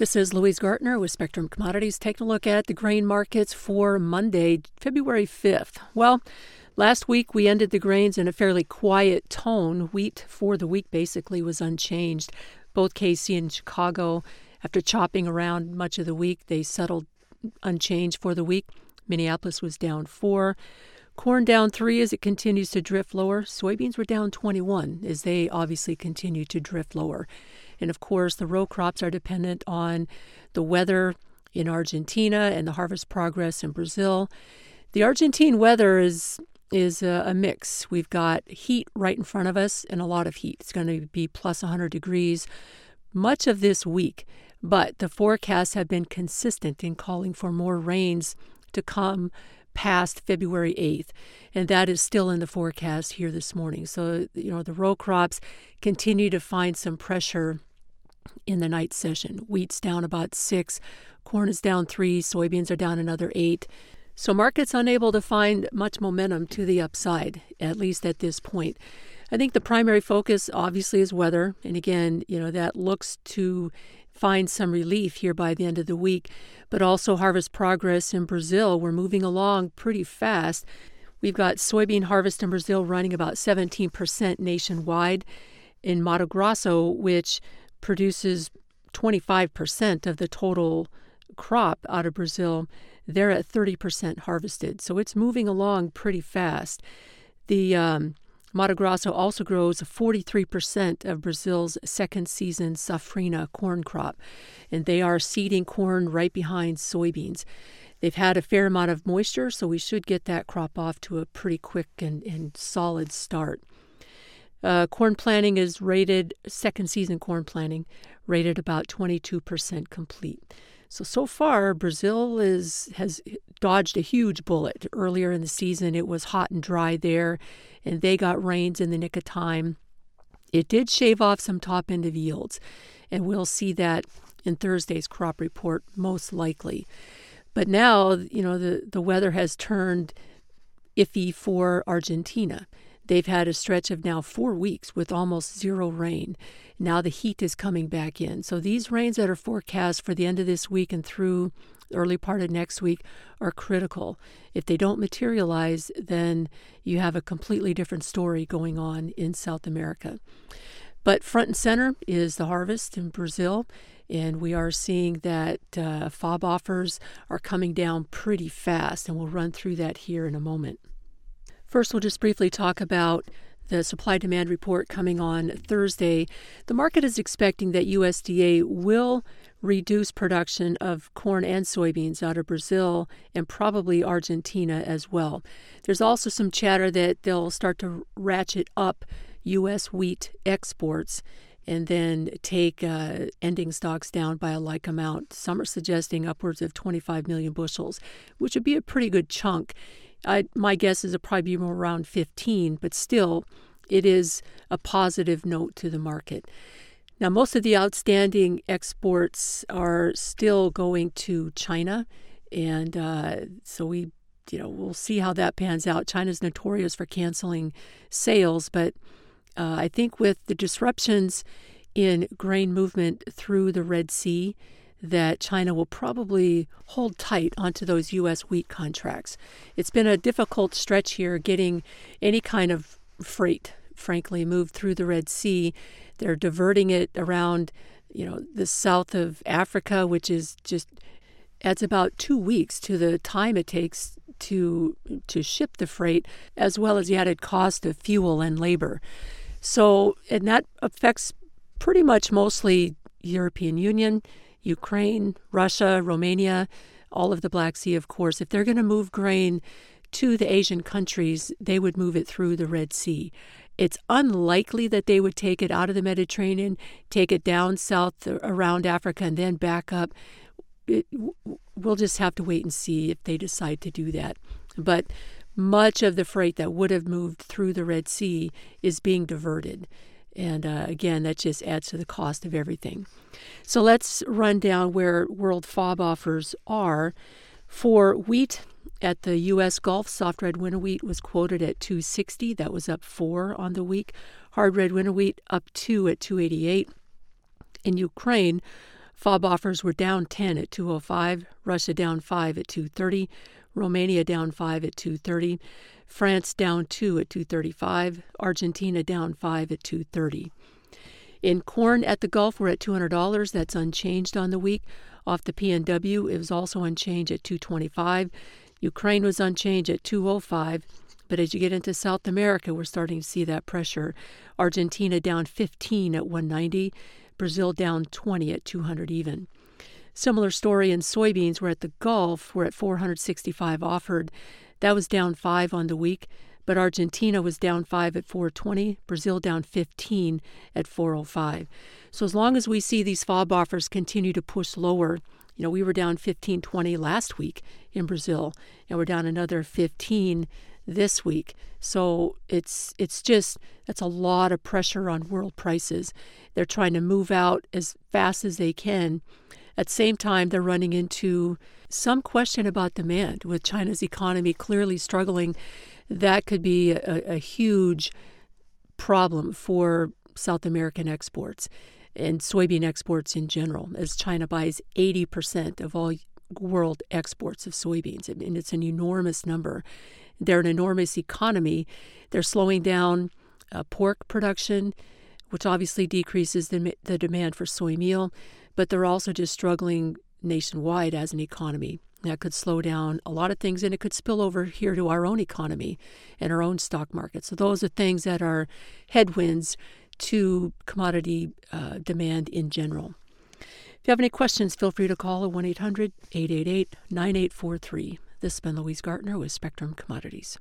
This is Louise Gartner with Spectrum Commodities taking a look at the grain markets for Monday, February 5th. Well, last week we ended the grains in a fairly quiet tone. Wheat for the week basically was unchanged. Both KC and Chicago, after chopping around much of the week, they settled unchanged for the week. Minneapolis was down four. Corn down three as it continues to drift lower. Soybeans were down 21 as they obviously continue to drift lower. And of course, the row crops are dependent on the weather in Argentina and the harvest progress in Brazil. The Argentine weather is is a, a, mix. We've got heat right in front of us and a lot of heat. It's going to be plus 100 degrees much of this week, but the forecasts have been consistent in calling for more rains to come past February 8th, and that is still in the forecast here this morning. So, you know, the row crops continue to find some pressure in the night session. Wheat's down about six, corn is down three, soybeans are down another eight. So, markets unable to find much momentum to the upside, at least at this point. I think the primary focus obviously is weather. And again, you know, that looks to find some relief here by the end of the week, but also harvest progress in Brazil. We're moving along pretty fast. We've got soybean harvest in Brazil running about 17% nationwide. In Mato Grosso, which produces 25% of the total crop out of Brazil, they're at 30% harvested. So it's moving along pretty fast. The um, Mato Grosso also grows 43% of Brazil's second season safrinha corn crop, and they are seeding corn right behind soybeans. They've had a fair amount of moisture, so we should get that crop off to a pretty quick and, and solid start. Uh, corn planting is rated, second season corn planting, rated about 22% complete. So so far, Brazil is has dodged a huge bullet. Earlier in the season, it was hot and dry there, and they got rains in the nick of time. It did shave off some top end of yields, and we'll see that in Thursday's crop report most likely. But now, you know, the, the weather has turned iffy for Argentina. They've had a stretch of now four weeks with almost zero rain. Now the heat is coming back in. So these rains that are forecast for the end of this week and through early part of next week are critical. If they don't materialize, then you have a completely different story going on in South America. But front and center is the harvest in Brazil, and we are seeing that uh, FOB offers are coming down pretty fast, and we'll run through that here in a moment. First, we'll just briefly talk about the supply demand report coming on Thursday. The market is expecting that USDA will reduce production of corn and soybeans out of Brazil and probably Argentina as well. There's also some chatter that they'll start to ratchet up U.S. wheat exports and then take uh, ending stocks down by a like amount. Some are suggesting upwards of 25 million bushels, which would be a pretty good chunk. I, my guess is it probably be more around 15, but still, it is a positive note to the market. Now, most of the outstanding exports are still going to China, and uh, so we, you know, we'll see how that pans out. China's notorious for canceling sales, but uh, I think with the disruptions in grain movement through the Red Sea, that China will probably hold tight onto those U.S. wheat contracts. It's been a difficult stretch here getting any kind of freight, frankly, moved through the Red Sea. They're diverting it around, you know, the south of Africa, which is just adds about two weeks to the time it takes to to ship the freight, as well as the added cost of fuel and labor. So, and that affects pretty much mostly European Union Ukraine, Russia, Romania, all of the Black Sea, of course, if they're going to move grain to the Asian countries, they would move it through the Red Sea. It's unlikely that they would take it out of the Mediterranean, take it down south around Africa, and then back up. It, we'll just have to wait and see if they decide to do that. But much of the freight that would have moved through the Red Sea is being diverted. And uh, again, that just adds to the cost of everything. So let's run down where world FOB offers are. For wheat at the U.S. Gulf, soft red winter wheat was quoted at 260. That was up four on the week. Hard red winter wheat up two at 288. In Ukraine, FOB offers were down 10 at 205, Russia down 5 at 230, Romania down 5 at 230, France down 2 at 235, Argentina down 5 at 230. In corn at the Gulf, we're at $200. That's unchanged on the week. Off the PNW, it was also unchanged at 225. Ukraine was unchanged at 205. But as you get into South America, we're starting to see that pressure. Argentina down 15 at 190, Brazil down 20 at 200 even. Similar story in soybeans. We're at the Gulf, we're at 465 offered. That was down 5 on the week, but Argentina was down 5 at 420, Brazil down 15 at 405. So as long as we see these FOB offers continue to push lower, you know, we were down 15, 20 last week in Brazil, and we're down another 15 this week. So it's it's just that's a lot of pressure on world prices. They're trying to move out as fast as they can. At the same time, they're running into some question about demand with China's economy clearly struggling. That could be a, a huge problem for South American exports and soybean exports in general, as China buys 80% of all world exports of soybeans. Mean, it's an enormous number. They're an enormous economy. They're slowing down uh, pork production, which obviously decreases the, the demand for soy meal, but they're also just struggling nationwide as an economy. That could slow down a lot of things, and it could spill over here to our own economy and our own stock market. So, those are things that are headwinds to commodity uh, demand in general. If you have any questions, feel free to call at 1 800 888 9843. This has been Louise Gartner with Spectrum Commodities.